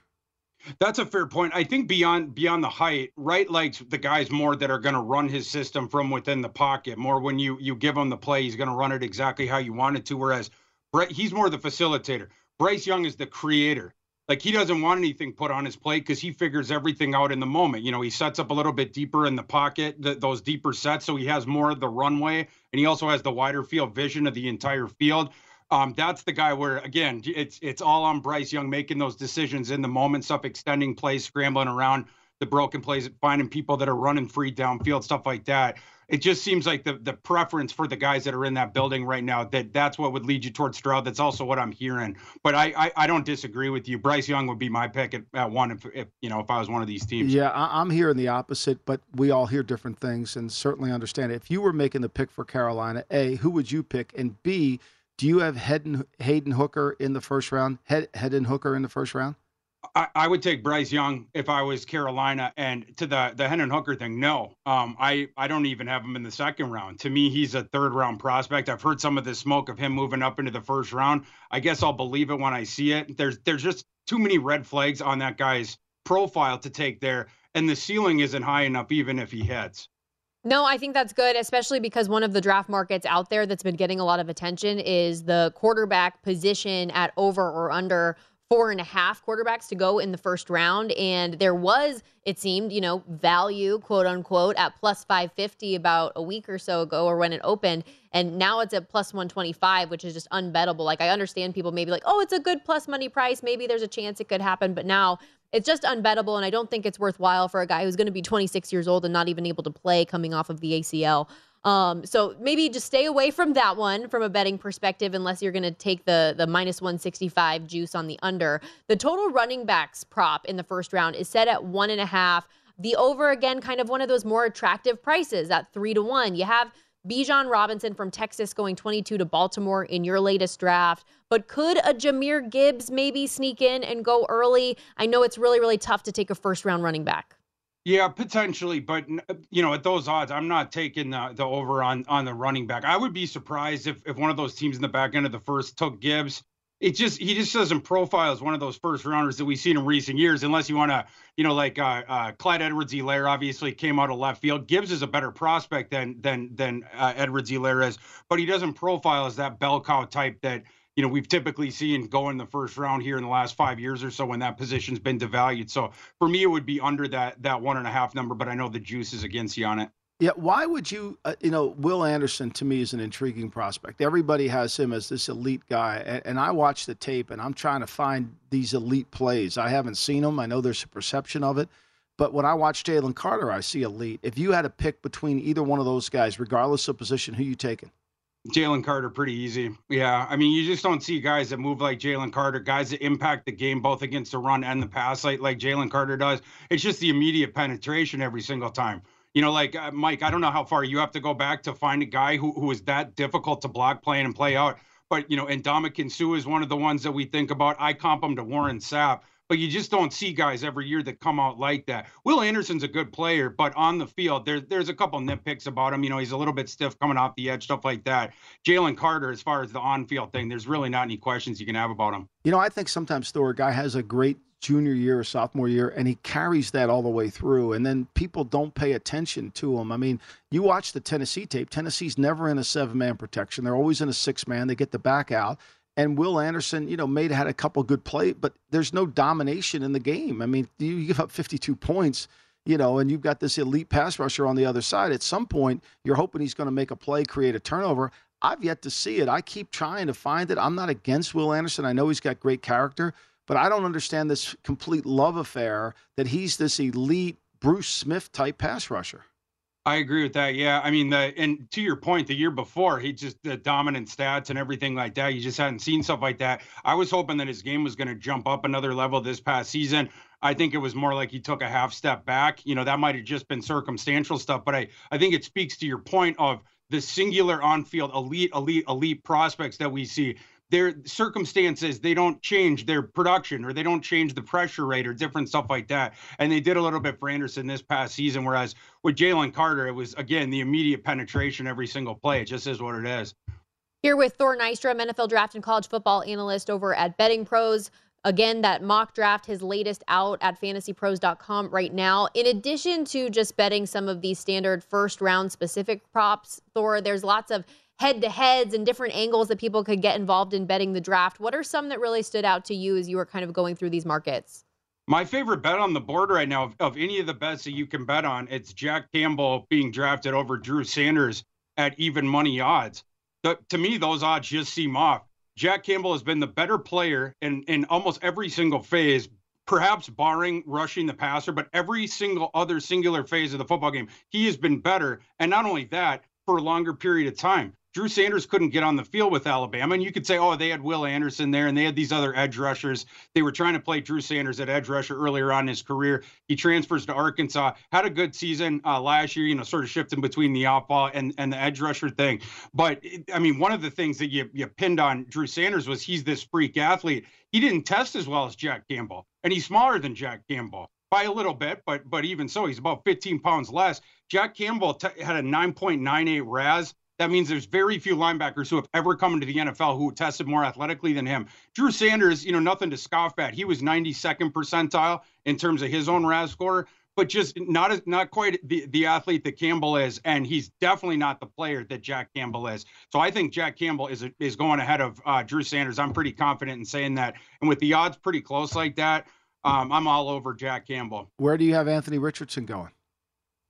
[SPEAKER 4] That's a fair point. I think beyond beyond the height, Reich likes the guys more that are going to run his system from within the pocket. More when you you give him the play, he's going to run it exactly how you want it to. Whereas Brett, he's more the facilitator. Bryce Young is the creator. Like he doesn't want anything put on his plate because he figures everything out in the moment. You know, he sets up a little bit deeper in the pocket, the, those deeper sets, so he has more of the runway, and he also has the wider field vision of the entire field. Um, that's the guy where again, it's it's all on Bryce Young making those decisions in the moment, stuff extending plays, scrambling around the broken plays, finding people that are running free downfield, stuff like that. It just seems like the the preference for the guys that are in that building right now that that's what would lead you towards Stroud. That's also what I'm hearing. But I I, I don't disagree with you. Bryce Young would be my pick at, at one if, if you know if I was one of these teams.
[SPEAKER 3] Yeah, I, I'm hearing the opposite, but we all hear different things and certainly understand it. If you were making the pick for Carolina, A, who would you pick? And B, do you have Hayden, Hendon Hooker in the first round? Hendon Hooker in the first round?
[SPEAKER 4] I, I, would take Bryce Young if I was Carolina. And to the the Hendon Hooker thing, no. Um, I I don't even have him in the second round. To me, he's a third round prospect. I've heard some of the smoke of him moving up into the first round. I guess I'll believe it when I see it. There's there's just too many red flags on that guy's profile to take there, and the ceiling isn't high enough even if he hits.
[SPEAKER 2] No, I think that's good, especially because one of the draft markets out there that's been getting a lot of attention is the quarterback position at over or under four and a half quarterbacks to go in the first round. And there was, it seemed, you know, value, quote unquote, at plus 550 about a week or so ago or when it opened. And now it's at plus 125, which is just unbettable. Like, I understand people maybe like, oh, it's a good plus money price. Maybe there's a chance it could happen. But now it's just unbettable. And I don't think it's worthwhile for a guy who's going to be 26 years old and not even able to play coming off of the ACL. Um, so maybe just stay away from that one from a betting perspective, unless you're going to take the the minus 165 juice on the under. The total running backs prop in the first round is set at one and a half. The over again, kind of one of those more attractive prices at three to one. You have Bijan Robinson from Texas going 22 to Baltimore in your latest draft. But could a Jahmyr Gibbs maybe sneak in and go early? I know it's really, really tough to take a first round running back.
[SPEAKER 4] Yeah, potentially, but uh, you know, at those odds, I'm not taking the, the over on on the running back. I would be surprised if if one of those teams in the back end of the first took Gibbs. It just he just doesn't profile as one of those first rounders that we've seen in recent years, unless you want to, you know, like uh, uh, Clyde Edwards-Helaire obviously came out of left field. Gibbs is a better prospect than than than uh, Edwards-Helaire is, but he doesn't profile as that bell cow type that you know we've typically seen go in the first round here in the last five years or so when that position's been devalued. So for me, it would be under that that one and a half number, but I know the juice is against you on it.
[SPEAKER 3] Yeah, why would you? Uh, you know, Will Anderson to me is an intriguing prospect. Everybody has him as this elite guy, and, and I watch the tape, and I'm trying to find these elite plays. I haven't seen them. I know there's a perception of it, but when I watch Jalen Carter, I see elite. If you had to pick between either one of those guys, regardless of position, who you taking?
[SPEAKER 4] Jalen Carter, pretty easy. Yeah. I mean, you just don't see guys that move like Jalen Carter, guys that impact the game both against the run and the pass, like, like Jalen Carter does. It's just the immediate penetration every single time. You know, like uh, Mike, I don't know how far you have to go back to find a guy who, who is that difficult to block, play, and play out. But, you know, and Ndamukong Suh is one of the ones that we think about. I comp him to Warren Sapp but you just don't see guys every year that come out like that. Will Anderson's a good player, but on the field, there's there's a couple nitpicks about him. You know, he's a little bit stiff coming off the edge, stuff like that. Jalen Carter, as far as the on-field thing, there's really not any questions you can have about him.
[SPEAKER 3] You know, I think sometimes Thor, a guy has a great junior year or sophomore year, and he carries that all the way through. And then people don't pay attention to him. I mean, you watch the Tennessee tape. Tennessee's never in a seven man protection. They're always in a six man. They get the back out and Will Anderson, you know, made had a couple good play, but there's no domination in the game. I mean, you give up 52 points, you know, and you've got this elite pass rusher on the other side. At some point, you're hoping he's going to make a play, create a turnover. I've yet to see it. I keep trying to find it. I'm not against Will Anderson. I know he's got great character, but I don't understand this complete love affair that he's this elite Bruce Smith type pass rusher.
[SPEAKER 4] I agree with that. Yeah. I mean, the and to your point, the year before, he just the dominant stats and everything like that. You just hadn't seen stuff like that. I was hoping that his game was going to jump up another level this past season. I think it was more like he took a half step back. You know, that might have just been circumstantial stuff, but I I think it speaks to your point of the singular on-field elite, elite, elite prospects that we see their circumstances they don't change their production or they don't change the pressure rate or different stuff like that. And they did a little bit for anderson this past season whereas with jalen carter it was again the immediate penetration every single play. It just is what it is.
[SPEAKER 2] Here with thor nystrom nfl draft and college football analyst over at betting pros. Again, that mock draft, his latest out at fantasypros.com right now. In addition to just betting some of these standard first round specific props, Thor, there's lots of head to heads and different angles that people could get involved in betting the draft. What are some that really stood out to you as you were kind of going through these markets?
[SPEAKER 4] My favorite bet on the board right now of, of any of the bets that you can bet on, it's Jack Campbell being drafted over Drew Sanders at even money odds. The, to me, those odds just seem off. Jack Campbell has been the better player in, in almost every single phase, perhaps barring rushing the passer, but every single other singular phase of the football game, he has been better. And not only that, for a longer period of time. Drew Sanders couldn't get on the field with Alabama. And you could say, oh, they had Will Anderson there and they had these other edge rushers. They were trying to play Drew Sanders at edge rusher earlier on in his career. He transfers to Arkansas, had a good season uh, last year, you know, sort of shifting between the outlaw and, and the edge rusher thing. But I mean, one of the things that you, you pinned on Drew Sanders was he's this freak athlete. He didn't test as well as Jack Campbell, and he's smaller than Jack Campbell by a little bit, but but even so, he's about 15 pounds less. Jack Campbell t- had a 9.98 RAS that means there's very few linebackers who have ever come into the NFL who tested more athletically than him. Drew Sanders, you know, nothing to scoff at. He was 92nd percentile in terms of his own RAS score. but just not as not quite the, the athlete that Campbell is, and he's definitely not the player that Jack Campbell is. So I think Jack Campbell is is going ahead of uh, Drew Sanders. I'm pretty confident in saying that, and with the odds pretty close like that, um, I'm all over Jack Campbell.
[SPEAKER 3] Where do you have Anthony Richardson going?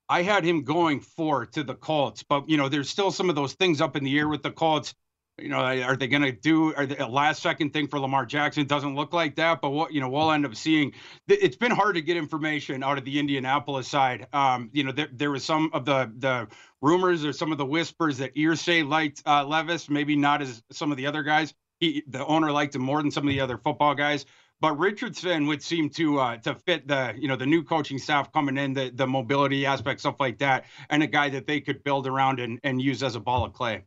[SPEAKER 4] I had him going four to the Colts, but you know, there's still some of those things up in the air with the Colts. You know, are they going to do they, a last second thing for Lamar Jackson? It doesn't look like that, but what you know, we'll end up seeing. It's been hard to get information out of the Indianapolis side. Um, you know, there, there was some of the the rumors or some of the whispers that Irsay liked uh, Levis, maybe not as some of the other guys. He, the owner liked him more than some of the other football guys. But Richardson would seem to uh, to fit the you know the new coaching staff coming in, the the mobility aspect, stuff like that, and a guy that they could build around and, and use as a ball of clay.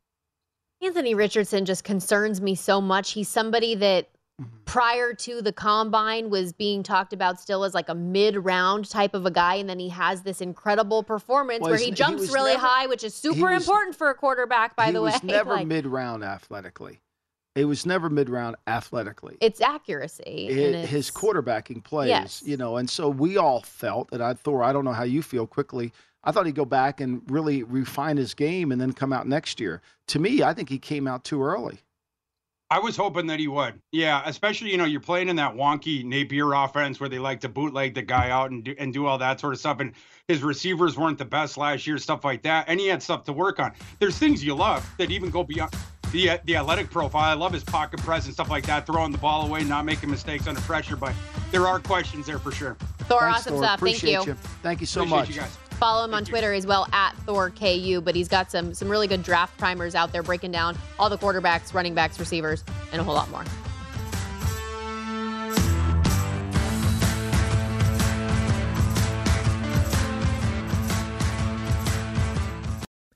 [SPEAKER 2] Anthony Richardson just concerns me so much. He's somebody that mm-hmm. prior to the combine was being talked about still as like a mid-round type of a guy and then he has this incredible performance well, where he jumps he really never, high which is super was, important for a quarterback by the way.
[SPEAKER 3] He was never like, mid-round athletically. It was never mid-round athletically.
[SPEAKER 2] It's accuracy.
[SPEAKER 3] It, it's, his quarterbacking plays, yes. you know, and so we all felt, and I Thor, I don't know how you feel quickly – I thought he'd go back and really refine his game and then come out next year. To me, I think he came out too early.
[SPEAKER 4] I was hoping that he would. Yeah, especially you know you're playing in that wonky Napier offense where they like to bootleg the guy out and do and do all that sort of stuff. And his receivers weren't the best last year, stuff like that. And he had stuff to work on. There's things you love that even go beyond the uh, the athletic profile. I love his pocket presence, and stuff like that, throwing the ball away, not making mistakes under pressure. But there are questions there for sure.
[SPEAKER 2] Thor, Thanks, awesome Thor. stuff.
[SPEAKER 3] Appreciate
[SPEAKER 2] Thank
[SPEAKER 3] you. you. Thank you so
[SPEAKER 4] Appreciate
[SPEAKER 3] much.
[SPEAKER 4] You guys.
[SPEAKER 2] Follow him on Twitter as well at ThorKU, but he's got some some really good draft primers out there breaking down all the quarterbacks, running backs, receivers, and a whole lot more.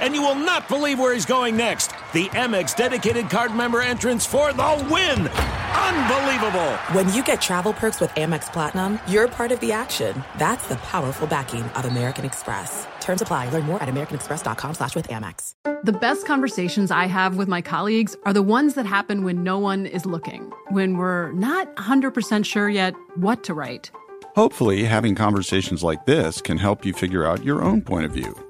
[SPEAKER 5] And you will not believe where he's going next. The Amex dedicated card member entrance for the win! Unbelievable!
[SPEAKER 6] When you get travel perks with Amex Platinum, you're part of the action. That's the powerful backing of American Express. Terms apply. Learn more at americanexpress.com slash with Amex.
[SPEAKER 7] The best conversations I have with my colleagues are the ones that happen when no one is looking, when we're not 100% sure yet what to write.
[SPEAKER 8] Hopefully, having conversations like this can help you figure out your own point of view.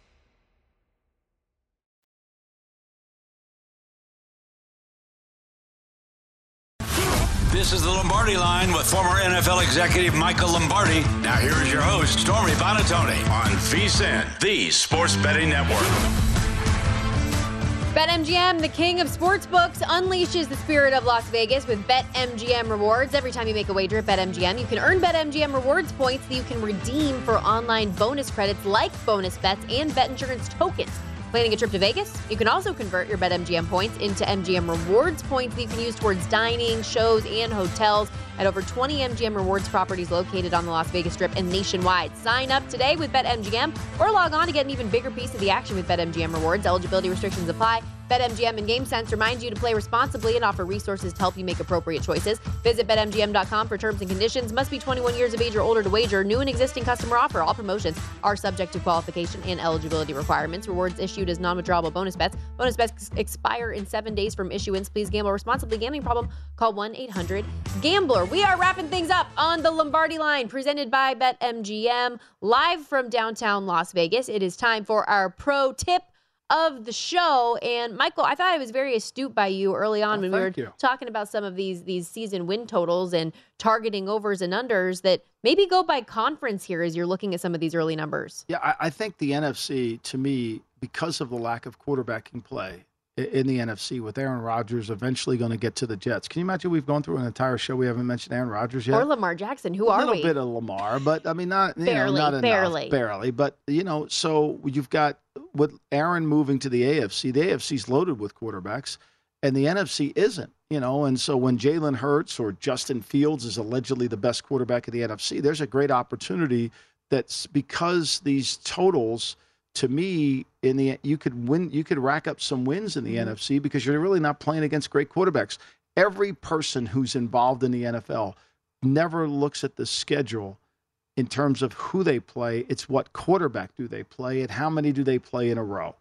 [SPEAKER 1] This is the Lombardi line with former NFL executive Michael Lombardi. Now, here is your host, Stormy Buonantony, on VSIN, the Sports Betting Network.
[SPEAKER 2] BetMGM, the king of sportsbooks, unleashes the spirit of Las Vegas with BetMGM rewards. Every time you make a wager at BetMGM, you can earn BetMGM rewards points that you can redeem for online bonus credits like bonus bets and bet insurance tokens. Planning a trip to Vegas? You can also convert your BetMGM points into MGM rewards points that you can use towards dining, shows, and hotels at over 20 MGM rewards properties located on the Las Vegas Strip and nationwide. Sign up today with BetMGM or log on to get an even bigger piece of the action with BetMGM rewards. Eligibility restrictions apply. BetMGM and GameSense remind you to play responsibly and offer resources to help you make appropriate choices. Visit BetMGM.com for terms and conditions. Must be 21 years of age or older to wager. New and existing customer offer. All promotions are subject to qualification and eligibility requirements. Rewards issued as non-withdrawable bonus bets. Bonus bets expire in seven days from issuance. Please gamble responsibly. Gambling problem? Call 1-800-GAMBLER. We are wrapping things up on the Lombardi line presented by BetMGM live from downtown Las Vegas. It is time for our pro tip of the show. And Michael, I thought I was very astute by you early on
[SPEAKER 3] Oh,
[SPEAKER 2] when we were
[SPEAKER 3] you.
[SPEAKER 2] talking about some of these these season win totals and targeting overs and unders that maybe go by conference here as you're looking at some of these early numbers.
[SPEAKER 3] Yeah, I, I think the NFC, to me, because of the lack of quarterbacking play in the NFC, with Aaron Rodgers eventually going to get to the Jets. Can you imagine we've gone through an entire show we haven't mentioned Aaron Rodgers yet?
[SPEAKER 2] Or Lamar Jackson. Who are we?
[SPEAKER 3] a little bit of Lamar, but I mean, not you
[SPEAKER 2] Barely,
[SPEAKER 3] know, not enough,
[SPEAKER 2] barely.
[SPEAKER 3] barely. But you know, so you've got with Aaron moving to the AFC. The AFC's loaded with quarterbacks, and the NFC isn't. You know, and so when Jalen Hurts or Justin Fields is allegedly the best quarterback of the NFC, there's a great opportunity that's because these totals. To me, in the you could win, you could rack up some wins in the mm-hmm. NFC because you're really not playing against great quarterbacks. Every person who's involved in the NFL never looks at the schedule in terms of who they play. It's what quarterback do they play and how many do they play in a row.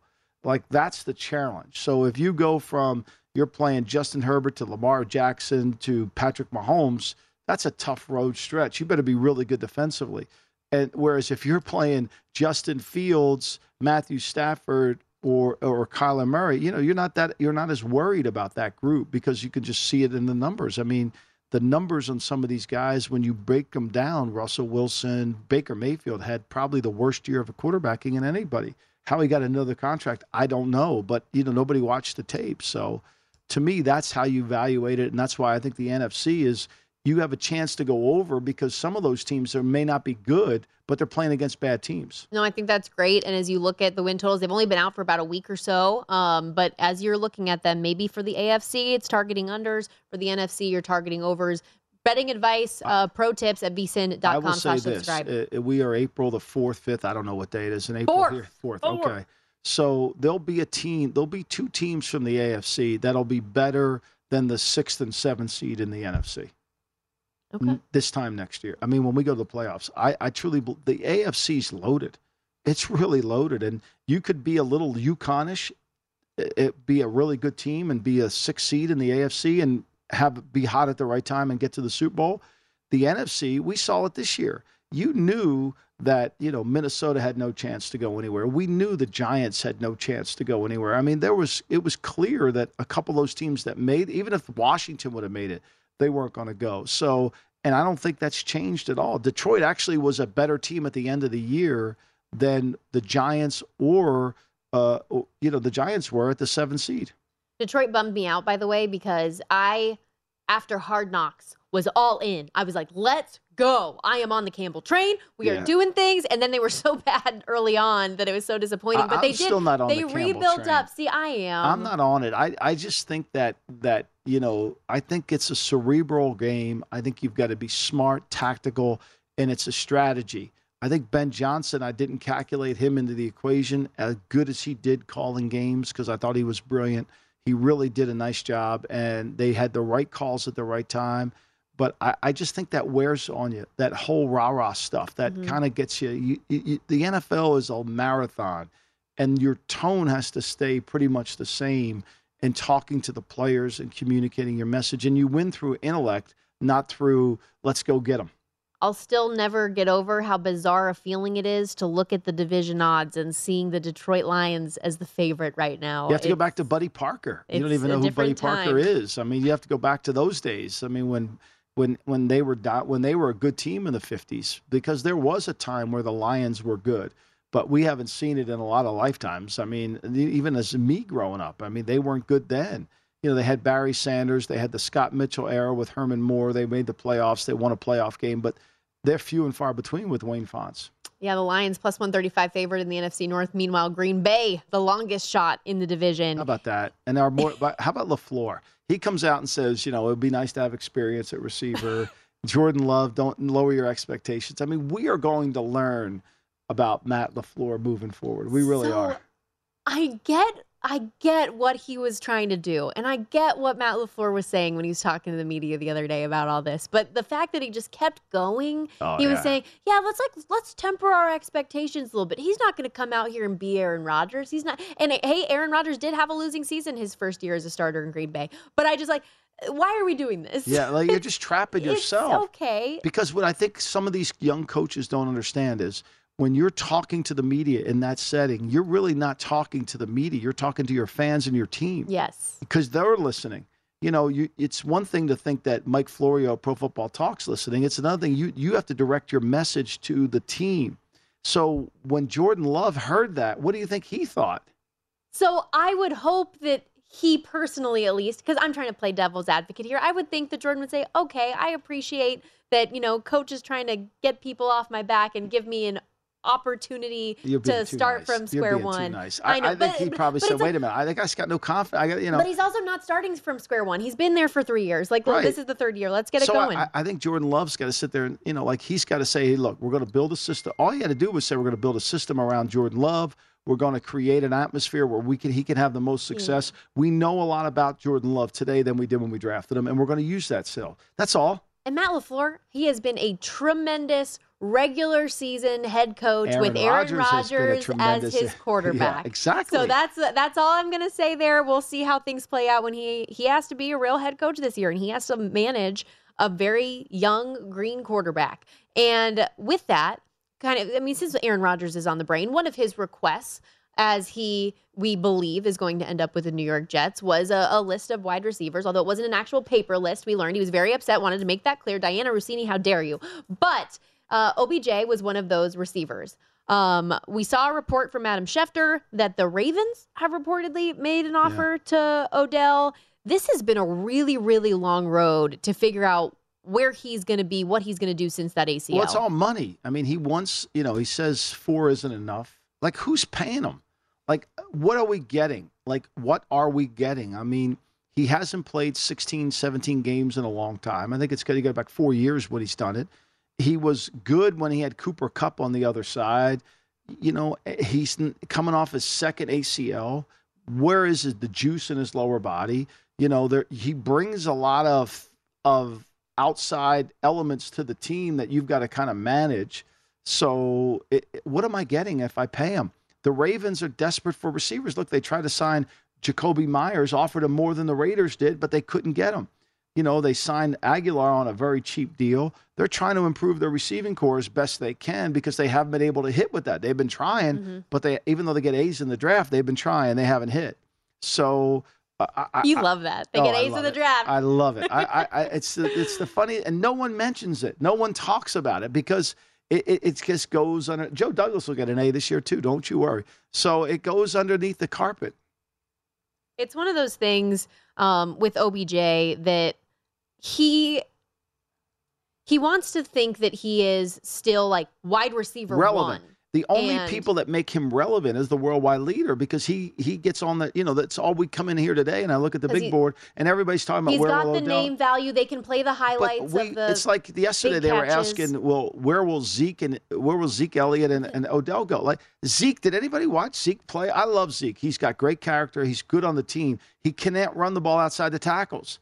[SPEAKER 3] Like that's the challenge. So if you go from you're playing Justin Herbert to Lamar Jackson to Patrick Mahomes, that's a tough road stretch. You better be really good defensively. And whereas if you're playing Justin Fields, Matthew Stafford, or or Kyler Murray, you know, you're not that you're not as worried about that group because you can just see it in the numbers. I mean, the numbers on some of these guys, when you break them down, Russell Wilson, Baker Mayfield had probably the worst year of a quarterbacking in anybody. How he got another contract, I don't know, but you know, nobody watched the tape. So to me, that's how you evaluate it, and that's why I think the NFC is you have a chance to go over because some of those teams there may not be good, but they're playing against bad teams.
[SPEAKER 2] No, I think that's great. And as you look at the win totals, they've only been out for about a week or so. Um, but as you're looking at them, maybe for the AFC, it's targeting unders. For the NFC, you're targeting overs. Betting advice, uh, pro tips at
[SPEAKER 3] I will say this: uh, we are April the fourth, fifth. I don't know what day it is in April.
[SPEAKER 2] Fourth.
[SPEAKER 3] here. fourth.
[SPEAKER 2] Fourth.
[SPEAKER 3] Okay. So there'll be a team. There'll be two teams from the AFC that'll be better than the sixth and seventh seed in the NFC.
[SPEAKER 2] Okay.
[SPEAKER 3] This time next year. I mean, when we go to the playoffs, I, I truly the AFC's loaded. It's really loaded, and you could be a little Yukonish, it, it be a really good team, and be a six seed in the AFC, and have be hot at the right time and get to the Super Bowl. The NFC, we saw it this year. You knew that you know Minnesota had no chance to go anywhere. We knew the Giants had no chance to go anywhere. I mean, there was it was clear that a couple of those teams that made, even if Washington would have made it, they weren't going to go. So, and I don't think that's changed at all. Detroit actually was a better team at the end of the year than the Giants or uh, you know the Giants were at the seven seed.
[SPEAKER 2] Detroit bummed me out, by the way, because I, after Hard Knocks, was all in. I was like, let's go. I am on the Campbell train. We
[SPEAKER 3] Yeah.
[SPEAKER 2] are doing things. And then they were so bad early on that it was so disappointing.
[SPEAKER 3] I-
[SPEAKER 2] but they
[SPEAKER 3] I'm
[SPEAKER 2] did.
[SPEAKER 3] still not on
[SPEAKER 2] they
[SPEAKER 3] the
[SPEAKER 2] rebuilt
[SPEAKER 3] train.
[SPEAKER 2] up. See, I am.
[SPEAKER 3] I'm not on it. I, I just think that that you know I think it's a cerebral game. I think you've got to be smart, tactical, and it's a strategy. I think Ben Johnson. I didn't calculate him into the equation as good as he did calling games because I thought he was brilliant. He really did a nice job, and they had the right calls at the right time. But I, I just think that wears on you. That whole rah rah stuff that
[SPEAKER 2] Mhm.
[SPEAKER 3] kind of gets you, you, you. The NFL is a marathon and your tone has to stay pretty much the same in talking to the players and communicating your message. And you win through intellect, not through let's go get them.
[SPEAKER 2] I'll still never get over how bizarre a feeling it is to look at the division odds and seeing the Detroit Lions as the favorite right now.
[SPEAKER 3] You have to go back to Buddy Parker. You don't even know who Buddy
[SPEAKER 2] different
[SPEAKER 3] Parker is. I mean, you have to go back to those days. I mean, when when when they were do- when they were a good team in the 50s because there was a time where the Lions were good. But we haven't seen it in a lot of lifetimes. I mean, even as me growing up, I mean, they weren't good then. You know, they had Barry Sanders, they had the Scott Mitchell era with Herman Moore. They made the playoffs. They won a playoff game, but they're few and far between with Wayne Fontes.
[SPEAKER 2] Yeah, the Lions plus 135 favorite in the NFC North. Meanwhile, Green Bay, the longest shot in the division.
[SPEAKER 3] How about that? And our more, but how about LaFleur? He comes out and says, you know, it would be nice to have experience at receiver. Jordan Love, don't lower your expectations. I mean, we are going to learn about Matt LaFleur moving forward. We really
[SPEAKER 2] So,
[SPEAKER 3] are.
[SPEAKER 2] I get I get what he was trying to do. And I get what Matt LaFleur was saying when he was talking to the media the other day about all this. But the fact that he just kept going,
[SPEAKER 3] Oh,
[SPEAKER 2] he was
[SPEAKER 3] yeah.
[SPEAKER 2] saying, Yeah, let's like let's temper our expectations a little bit. He's not gonna come out here and be Aaron Rodgers. He's not and hey, Aaron Rodgers did have a losing season his first year as a starter in Green Bay. But I just like why are we doing this?
[SPEAKER 3] Yeah, like you're just trapping
[SPEAKER 2] It's
[SPEAKER 3] yourself.
[SPEAKER 2] okay.
[SPEAKER 3] Because what I think some of these young coaches don't understand is when you're talking to the media in that setting, you're really not talking to the media. You're talking to your fans and your team.
[SPEAKER 2] Yes.
[SPEAKER 3] Because they're listening. You know, you, it's one thing to think that Mike Florio, Pro Football Talks, listening. It's another thing you you have to direct your message to the team. So when Jordan Love heard that, what do you think he thought?
[SPEAKER 2] So I would hope that he personally, at least, because I'm trying to play devil's advocate here, I would think that Jordan would say, okay, I appreciate that, you know, coach is trying to get people off my back and give me an opportunity to start
[SPEAKER 3] nice.
[SPEAKER 2] from square one.
[SPEAKER 3] Nice. I,
[SPEAKER 2] I, know,
[SPEAKER 3] I think
[SPEAKER 2] but,
[SPEAKER 3] he probably
[SPEAKER 2] but
[SPEAKER 3] said, "Wait
[SPEAKER 2] like,
[SPEAKER 3] a minute, I think I just got no confidence. I got you know."
[SPEAKER 2] But he's also not starting from square one. He's been there for three years. Like,
[SPEAKER 3] Right.
[SPEAKER 2] this is the third year. Let's get it going.
[SPEAKER 3] I, I think Jordan Love's got to sit there and you know, like he's got to say, "Hey, look, we're going to build a system." All he had to do was say, "We're going to build a system around Jordan Love." We're going to create an atmosphere where we can he can have the most success. We know a lot about Jordan Love today than we did when we drafted him, and we're going to use that still. That's all.
[SPEAKER 2] And Matt LaFleur, he has been a tremendous regular season head coach
[SPEAKER 3] Aaron
[SPEAKER 2] with Aaron
[SPEAKER 3] Rodgers has been a
[SPEAKER 2] Rodgers as his
[SPEAKER 3] Yeah,
[SPEAKER 2] quarterback.
[SPEAKER 3] exactly.
[SPEAKER 2] So that's that's all I'm going to say there. We'll see how things play out when he he has to be a real head coach this year and he has to manage a very young green quarterback. And with that, kind of I mean since Aaron Rodgers is on the brain, one of his requests as he we believe is going to end up with the New York Jets was a, a list of wide receivers although it wasn't an actual paper list we learned he was very upset wanted to make that clear Dianna Russini how dare you but uh, OBJ was one of those receivers um, we saw a report from Adam Schefter that the Ravens have reportedly made an offer to Odell this has been a really really long road to figure out where he's going to be what he's going to do since that ACL
[SPEAKER 3] Well, it's all money. I mean, he wants, you know, he says four isn't enough. Like, who's paying him? Like, what are we getting? Like, what are we getting? I mean, he hasn't played 16, 17 games in a long time. I think it's going to go back four years when he's done it. He was good when he had Cooper Kupp on the other side. You know, he's coming off his second ACL. Where is the juice in his lower body? You know, there he brings a lot of of outside elements to the team that you've got to kind of manage. So, it- what am I getting if I pay him? The Ravens are desperate for receivers. Look, they tried to sign Jakobi Meyers, offered him more than the Raiders did, but they couldn't get him. You know, they signed Agholor on a very cheap deal. They're trying to improve their receiving corps as best they can because they haven't been able to hit with that. They've been trying, but they even though they get A's in the draft, they've been trying. They haven't hit. So uh, I, I,
[SPEAKER 2] you love that they
[SPEAKER 3] Oh,
[SPEAKER 2] get A's in the
[SPEAKER 3] it.
[SPEAKER 2] draft
[SPEAKER 3] I love it. I, I, I, it's the, it's the funny, and no one mentions it. No one talks about it because it, it, it just goes under. Joe Douglas will get an A this year too. Don't you worry. So it goes underneath the carpet.
[SPEAKER 2] it's one of those things um, with OBJ that he he wants to think that he is still like wide receiver
[SPEAKER 3] relevant.
[SPEAKER 2] one.
[SPEAKER 3] The only
[SPEAKER 2] And-
[SPEAKER 3] people that make him relevant is the worldwide leader because he he gets on the you know that's all we come in here today and I look at the big
[SPEAKER 2] he-
[SPEAKER 3] board and everybody's talking about
[SPEAKER 2] He's
[SPEAKER 3] where
[SPEAKER 2] got
[SPEAKER 3] will
[SPEAKER 2] the name value. They can play the highlights
[SPEAKER 3] we,
[SPEAKER 2] of the.
[SPEAKER 3] it's like yesterday they were asking, well, where will Zeke and where will Zeke Elliott and, and Odell go? Like Zeke, did anybody watch Zeke play? I love Zeke. He's got great character. He's good on the team. He cannot run the ball outside the tackles.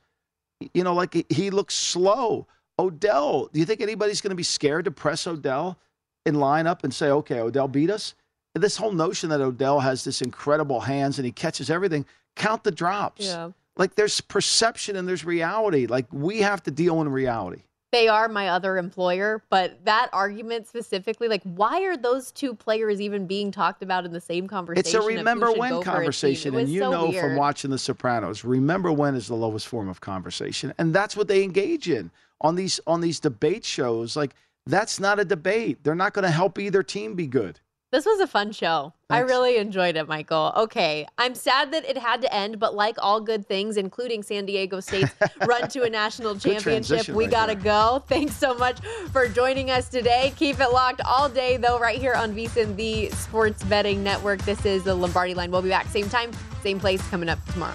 [SPEAKER 3] You know, like he- looks slow. Odell, do you think anybody's going to be scared to press Odell in line up and say, okay, Odell beat us? This whole notion that Odell has this incredible hands and he catches everything, count the drops.
[SPEAKER 2] Yeah.
[SPEAKER 3] Like there's perception and there's reality. Like we have to deal in reality.
[SPEAKER 2] They are my other employer, but that argument specifically, like, why are those two players even being talked about in the same conversation?
[SPEAKER 3] It's a remember when
[SPEAKER 2] go for a team?
[SPEAKER 3] conversation. And you
[SPEAKER 2] so
[SPEAKER 3] know from watching The Sopranos, remember when is the lowest form of conversation. And that's what they engage in on these on these debate shows. Like that's not a debate. They're not going to help either team be good.
[SPEAKER 2] This was a fun show. I really enjoyed it, Michael. Okay, I'm sad that it had to end, but like all good things, including San Diego State's run to a national championship, we
[SPEAKER 3] right
[SPEAKER 2] gotta go. Thanks so much for joining us today. Keep it locked all day, though, right here on VSiN, the Sports Betting Network. This is the Lombardi Line. We'll be back same time, same place, coming up tomorrow.